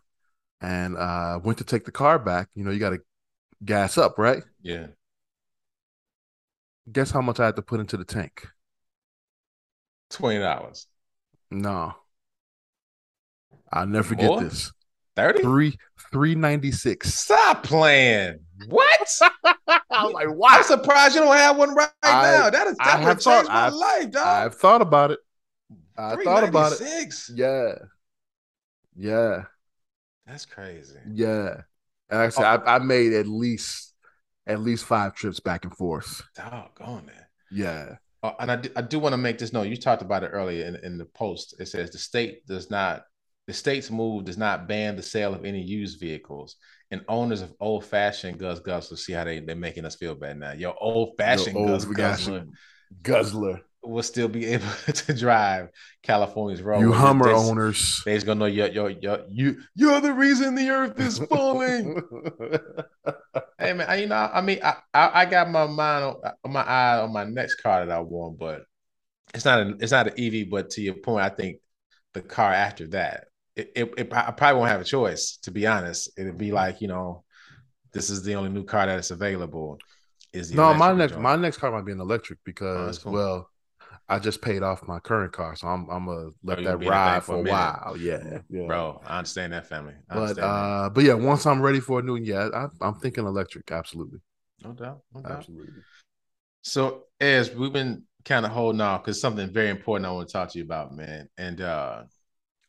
and uh, went to take the car back. You know, you got to gas up, right? Yeah. Guess how much I had to put into the tank? Twenty dollars. No. I'll never forget More? this. Thirty? Three three ninety six. Stop playing. What? I was like, I'm surprised you don't have one right I- now. That is that would have have thought- changed my I've- life, dog. I've thought about it. I thought about it. $3.96? Yeah. Yeah. That's crazy. Yeah. And like I said, I, I made at least at least five trips back and forth. Doggone it. Yeah. Uh, and I do, I do want to make this note. You talked about it earlier in, in the post. It says the state does not, the state's move does not ban the sale of any used vehicles. And owners of old fashioned Gus Guzzler, see how they, they're making us feel bad now. Your old fashioned Gus Guzzler Guzzler. Will still be able to drive California's road. You Hummer They're- owners. They's gonna know you're, you're, you're, you, you're the reason the earth is falling. Hey man, I, you know, I mean, I, I, I got my mind on uh, my eye on my next car that I want, but it's not an it's not an EV. But to your point, I think the car after that, it, it, it I probably won't have a choice. To be honest, it'd be like you know, this is the only new car that is available. Is the no, my next joint. my next car might be an electric because cool. well, I just paid off my current car, so I'm I'm gonna let Oh, that be in that thing ride for a while. Yeah, yeah. bro. I understand that family. I But that. uh, but yeah, once I'm ready for a new one, yeah, I, I'm thinking electric. Absolutely, no doubt, no doubt. absolutely. So as we've been kind of holding off because something very important I want to talk to you about, man. And uh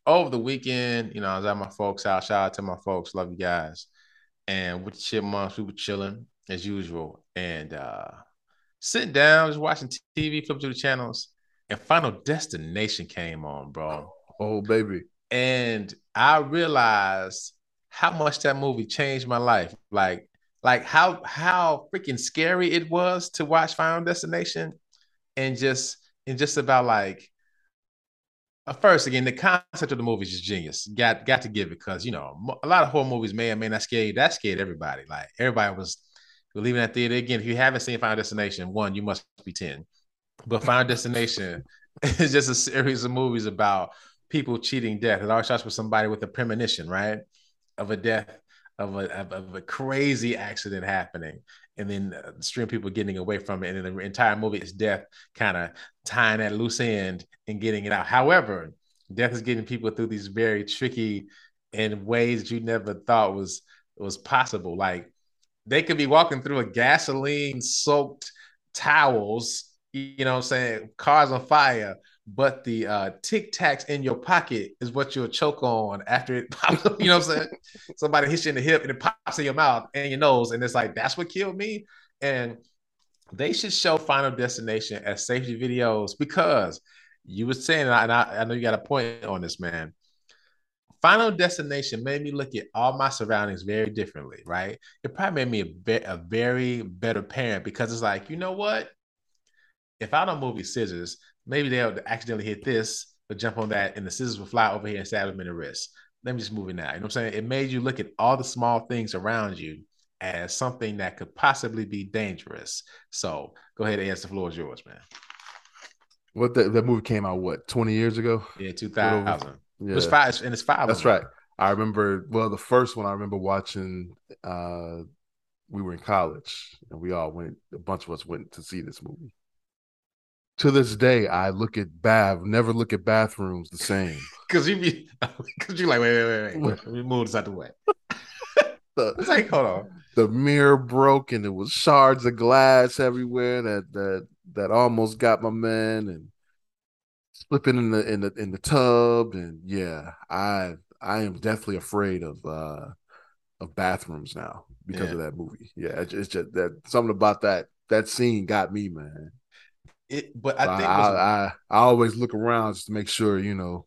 over the weekend, you know, I was at my folks' house. Shout out to my folks, love you guys. And with the chipmunks, we were chilling as usual. And uh sitting down, just watching TV, flip through the channels, and Final Destination came on, bro. Oh baby, And I realized how much that movie changed my life. Like, like how how freaking scary it was to watch Final Destination, and just and just about like. Uh, first, again, the concept of the movie is just genius. Got got to give it because you know a lot of horror movies may or may not scare you. That scared everybody. Like everybody was leaving that theater. Again, if you haven't seen Final Destination, one, you must be ten. But Final Destination is just a series of movies about people cheating death. It always starts with somebody with a premonition, right, of a death of a of, of a crazy accident happening, and then uh, the stream people getting away from it, and then the entire movie is death kind of tying that loose end and getting it out. However, death is getting people through these very tricky and ways that you never thought was was possible. Like they could be walking through a gasoline soaked towels, you know what I'm saying, cars on fire, but the uh tic tacs in your pocket is what you'll choke on after it pops up, you know what I'm saying? Somebody hits you in the hip and it pops in your mouth and your nose, and it's like that's what killed me. And they should show Final Destination as safety videos because you were saying, and I, I know you got a point on this, man. Final Destination made me look at all my surroundings very differently, right? It probably made me a, be- a very better parent because it's like, you know what? If I don't move these scissors, maybe they'll accidentally hit this, but jump on that, and the scissors will fly over here and stab them in the wrist. Let me just move it now. You know what I'm saying? It made you look at all the small things around you as something that could possibly be dangerous. So go ahead and answer. The floor is yours, man. What that, that movie came out what twenty years ago? Yeah, 2000. Yeah, It was five, and it's five. that's right. I remember. Well, the first one I remember watching. uh We were in college, and we all went. A bunch of us went to see this movie. To this day, I look at bath. Never look at bathrooms the same. Cause you be, cause you like, wait, wait, wait, wait. Let me move this out the way. The, It's like, hold on. the mirror broke, and there was shards of glass everywhere that that that almost got my man, and slipping in the in the in the tub, and yeah, I I am definitely afraid of uh of bathrooms now because Yeah. of that movie. Yeah, it's, it's just that something about that that scene got me, man. It, but I I I, think I, what's- I, always look around just to make sure you know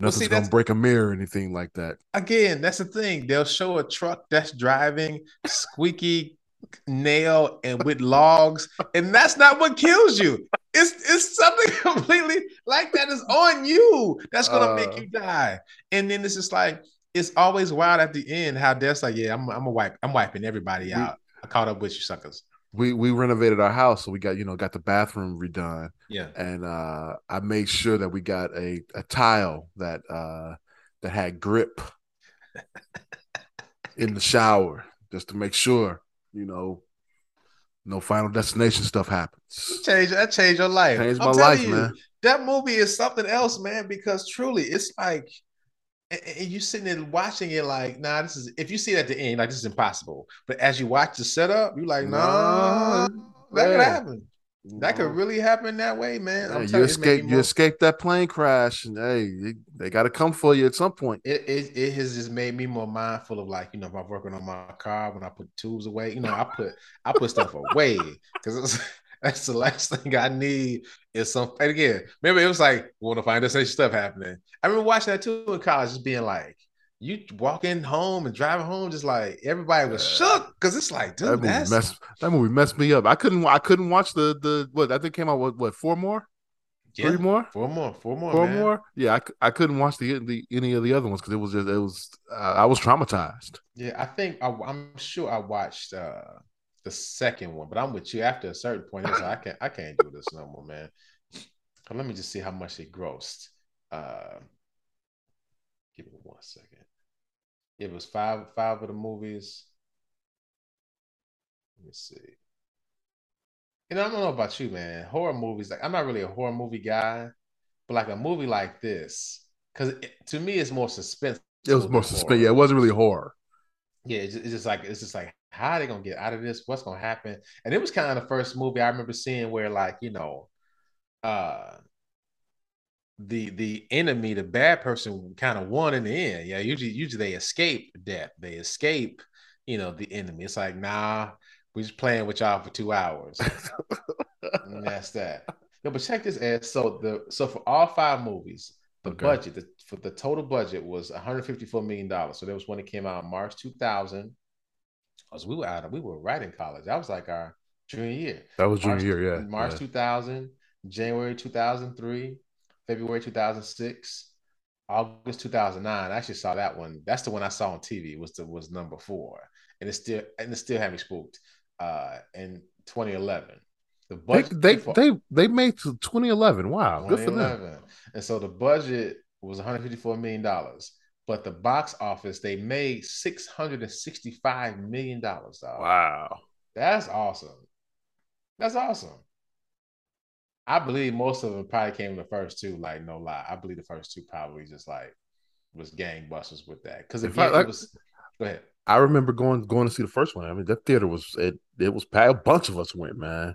Well, nothing's see, gonna break a mirror or anything like that. again, that's the thing. They'll show a truck that's driving squeaky nail and with logs, and that's not what kills you. It's it's something completely like that is on you that's gonna Uh. make you die. And then it's just like it's always wild at the end how Death's like, yeah, I'm I'm a wipe, I'm wiping everybody out. I caught up with you suckers. We we renovated our house, so we got you know got the bathroom redone. Yeah. and uh, I made sure that we got a, a tile that uh, that had grip in the shower, just to make sure you know no final destination stuff happens. Change that changed your life. Changed my life, you, man. That movie is something else, man, because truly it's like and, and you sitting there watching it like, nah, this is if you see it at the end, like this is impossible. But as you watch the setup, you're like, nah, that could yeah. happen. That could really happen that way, man. Yeah, I'm you telling it made me escape you escape that plane crash, and hey, they, got to come for you at some point. it, it it has just made me more mindful of like you know if I'm working on my car when I put tubes away you know I put I put stuff away because that's the last thing I need is some and again maybe it was like we want to find this stuff happening I remember watching that too in college just being like you walking home and driving home just like everybody was shook because it's like dude That movie that's messed that movie messed me up. I couldn't I couldn't watch the the what I think came out what what four more yeah, three more four more four more four man. more yeah I, I couldn't watch the, the any of the other ones because it was just it was uh, I was traumatized. Yeah, I think I, I'm sure I watched uh the second one, but I'm with you. After a certain point, like, I can't I can't do this no more, man. Let me just see how much it grossed. Uh, give me one second. It was five five of the movies. Let me see. You know, I don't know about you, man. Horror movies, like I'm not really a horror movie guy, but like a movie like this, because to me it's more suspense. It was more suspense. Yeah, it wasn't really horror. Yeah, it's just, it's just like it's just like how are they gonna get out of this? What's gonna happen? And it was kind of the first movie I remember seeing where like you know, uh, the the enemy, the bad person, kind of won in the end. Yeah, usually usually they escape death. They escape, you know, the enemy. It's like nah, we just playing with y'all for two hours. Mm, and that's that. No, but check this out. so the so for all five movies, The Okay. budget, the, for the total budget was 154 million dollars. So that was when it came out in March 2000. Because we were out, of, we were right in college. That was like our junior year. That was junior March, year, yeah. March yeah. 2000, January 2003, February 2006, August 2009. I actually saw that one. That's the one I saw on TV. Was the was number four, and it still and it still had me spooked. Uh, in 2011, the budget they for- they they made to 2011. Wow, good for them. 2011. And so the budget was 154 million dollars, but the box office they made 665 million dollars. Wow. That's awesome. That's awesome. I believe most of them probably came the first two. Like no lie, I believe the first two probably just like was gangbusters with that. Because If I- like- it was. Go ahead. I remember going going to see the first one. I mean, that theater was it. It was packed. A bunch of us went, man,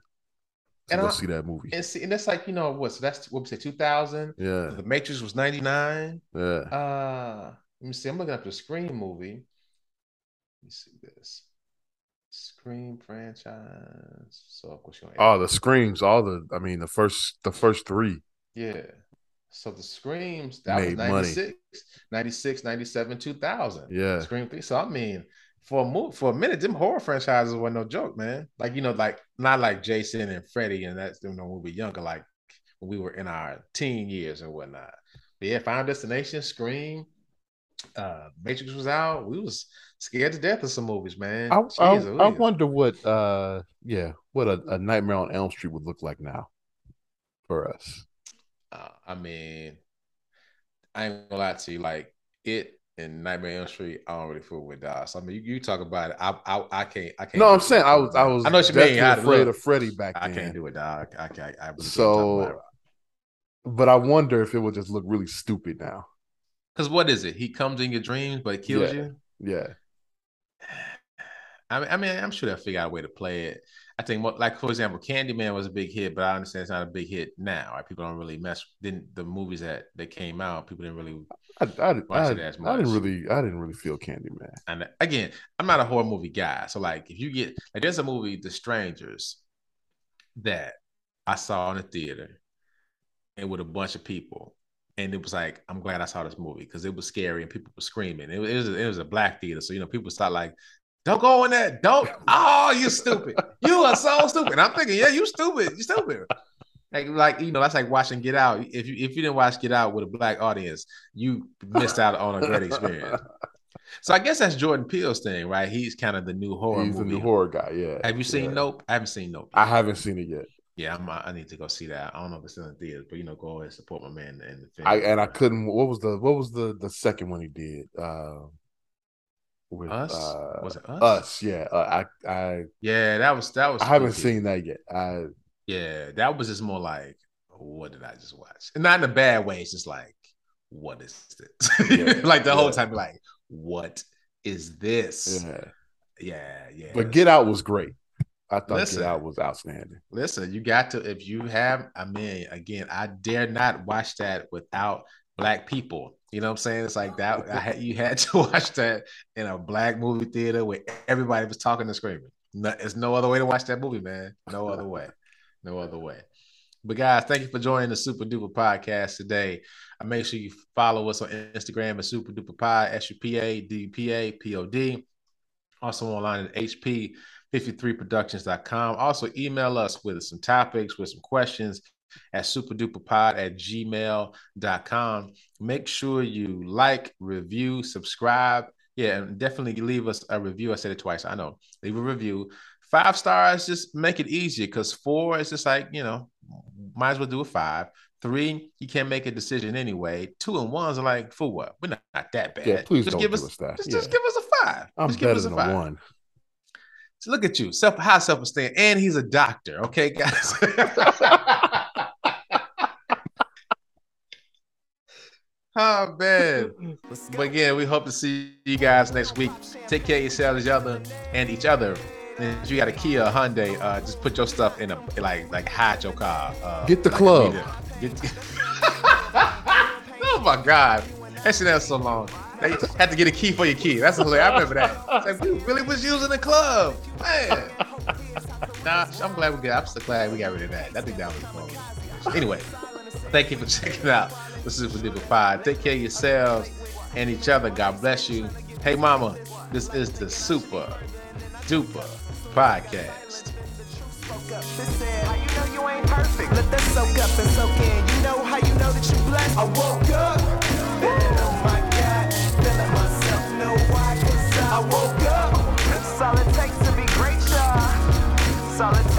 to And go I- see that movie. And see, and that's like you know what? So that's what we say. 2000. Yeah, The Matrix was 99. yeah. Uh, let me see. I'm looking up the Scream movie. Let me see this. Scream franchise. So of course you All oh, the screams, all the. I mean, the first the first three. yeah. So the Screams that Made was money. 96, 96, 97, 2000. Yeah, Scream three. So I mean, for a move for a minute, them horror franchises were no joke, man. Like you know, like not like Jason and Freddy, and that's you know when we were younger, like when we were in our teen years and whatnot. But yeah, Final Destination, Scream, uh, Matrix was out. We was scared to death of some movies, man. I, I, Jeez I Louise. wonder what. uh Yeah, what a, a Nightmare on Elm Street would look like now for us. Uh, I mean, I ain't gonna lie to you, like it and Nightmare on Elm Street, I don't really fool with dog. So I mean, you, you talk about it, I, I, I can't, I can't. No, I'm it. saying I was I was I know what you mean, afraid of Freddy back I then. can't do it, dog. I can't. I really can't So, but I wonder if it would just look really stupid now. Because what is it? He comes in your dreams, but kills Yeah. you. Yeah, I mean, I mean, I'm sure they'll figure out a way to play it. I think, like for example, Candyman was a big hit, but I understand it's not a big hit now. Right? People don't really mess. Didn't the movies that that came out? People didn't really. I, I, Watch I, it as I didn't really I didn't really feel Candyman. And again, I'm not a horror movie guy, so like, if you get like, there's a movie, The Strangers, that I saw in the theater, and with a bunch of people, and it was like, I'm glad I saw this movie because it was scary and people were screaming. It was it was, a, it was a black theater, so you know people start like, "Don't go in there! Don't! Oh, you stupid! You are so stupid!" And I'm thinking, "Yeah, you stupid! You stupid!" Like, like you know, that's like watching Get Out. If you if you didn't watch Get Out with a black audience, you missed out on a great experience. So I guess that's Jordan Peele's thing, right? He's kind of the new horror He's the movie. new horror guy. Yeah. Have you seen yeah. Nope? I haven't seen Nope. I haven't seen it yet. Yeah, I'm, I need to go see that. I don't know if it's in theaters, but you know, go ahead and support my man the. I and I couldn't. What was the what was the the second one he did? Uh, with Us? uh, Was it Us? us? Yeah. Uh, I I Yeah, that was that was. I haven't spooky. seen that yet. I Yeah, that was just more like, what did I just watch? And not in a bad way. It's just like, what is this? Yeah, like the whole time, like, what is this? yeah. Yeah, yeah. But Get Out was great. I thought Listen. Get Out was outstanding. Listen, you got to if you have. a mean, again, I dare not watch that without black people. You know what I'm saying? It's like that. I had you had to watch that in a black movie theater where everybody was talking and screaming. No, there's no other way to watch that movie, man. No other way. No other way. But guys, thank you for joining the Supa Dupa Podcast today. I make sure you follow us on Instagram at Supa Dupa Pod, S U P A D P A P O D. Also online at HP 53productions.com. Also, email us with some topics, with some questions at supadupapod at gmail.com. Make sure you like, review, subscribe. Yeah, and definitely leave us a review. I said it twice. I know. Leave a review. Five stars, just make it easier because four is just like, you know, might as well do a five. Three, you can't make a decision anyway. Two and ones are like, for what? We're not, not that bad. Yeah, please just don't give give us, us that. Just, Yeah. just give us a five. I'm just give better us a than five. a one. So look at you, self high self esteem, and he's a doctor. Okay, guys. oh man. But again, we hope to see you guys next week. Take care of yourselves, each other, and each other. And if you got a Kia or Hyundai, uh, just put your stuff in a like like hide your car. Uh, Get the like club. Get- oh my god, that shit that's so long. They had to get a key for your key. That's hilarious. I remember that. Like, we really was using the club. Man. Nah, I'm glad we got I'm so glad we got rid of that. I think that was fun. Anyway, thank you for checking out the Supa Dupa Pod. Take care of yourselves and each other. God bless you. Hey mama, this is the Supa Dupa Podcast. How you know you ain't perfect? Let that soak up and soak in. You know how you know that you blessed. I woke up. I woke up. That's all it takes to be great, y'all. That's all it takes.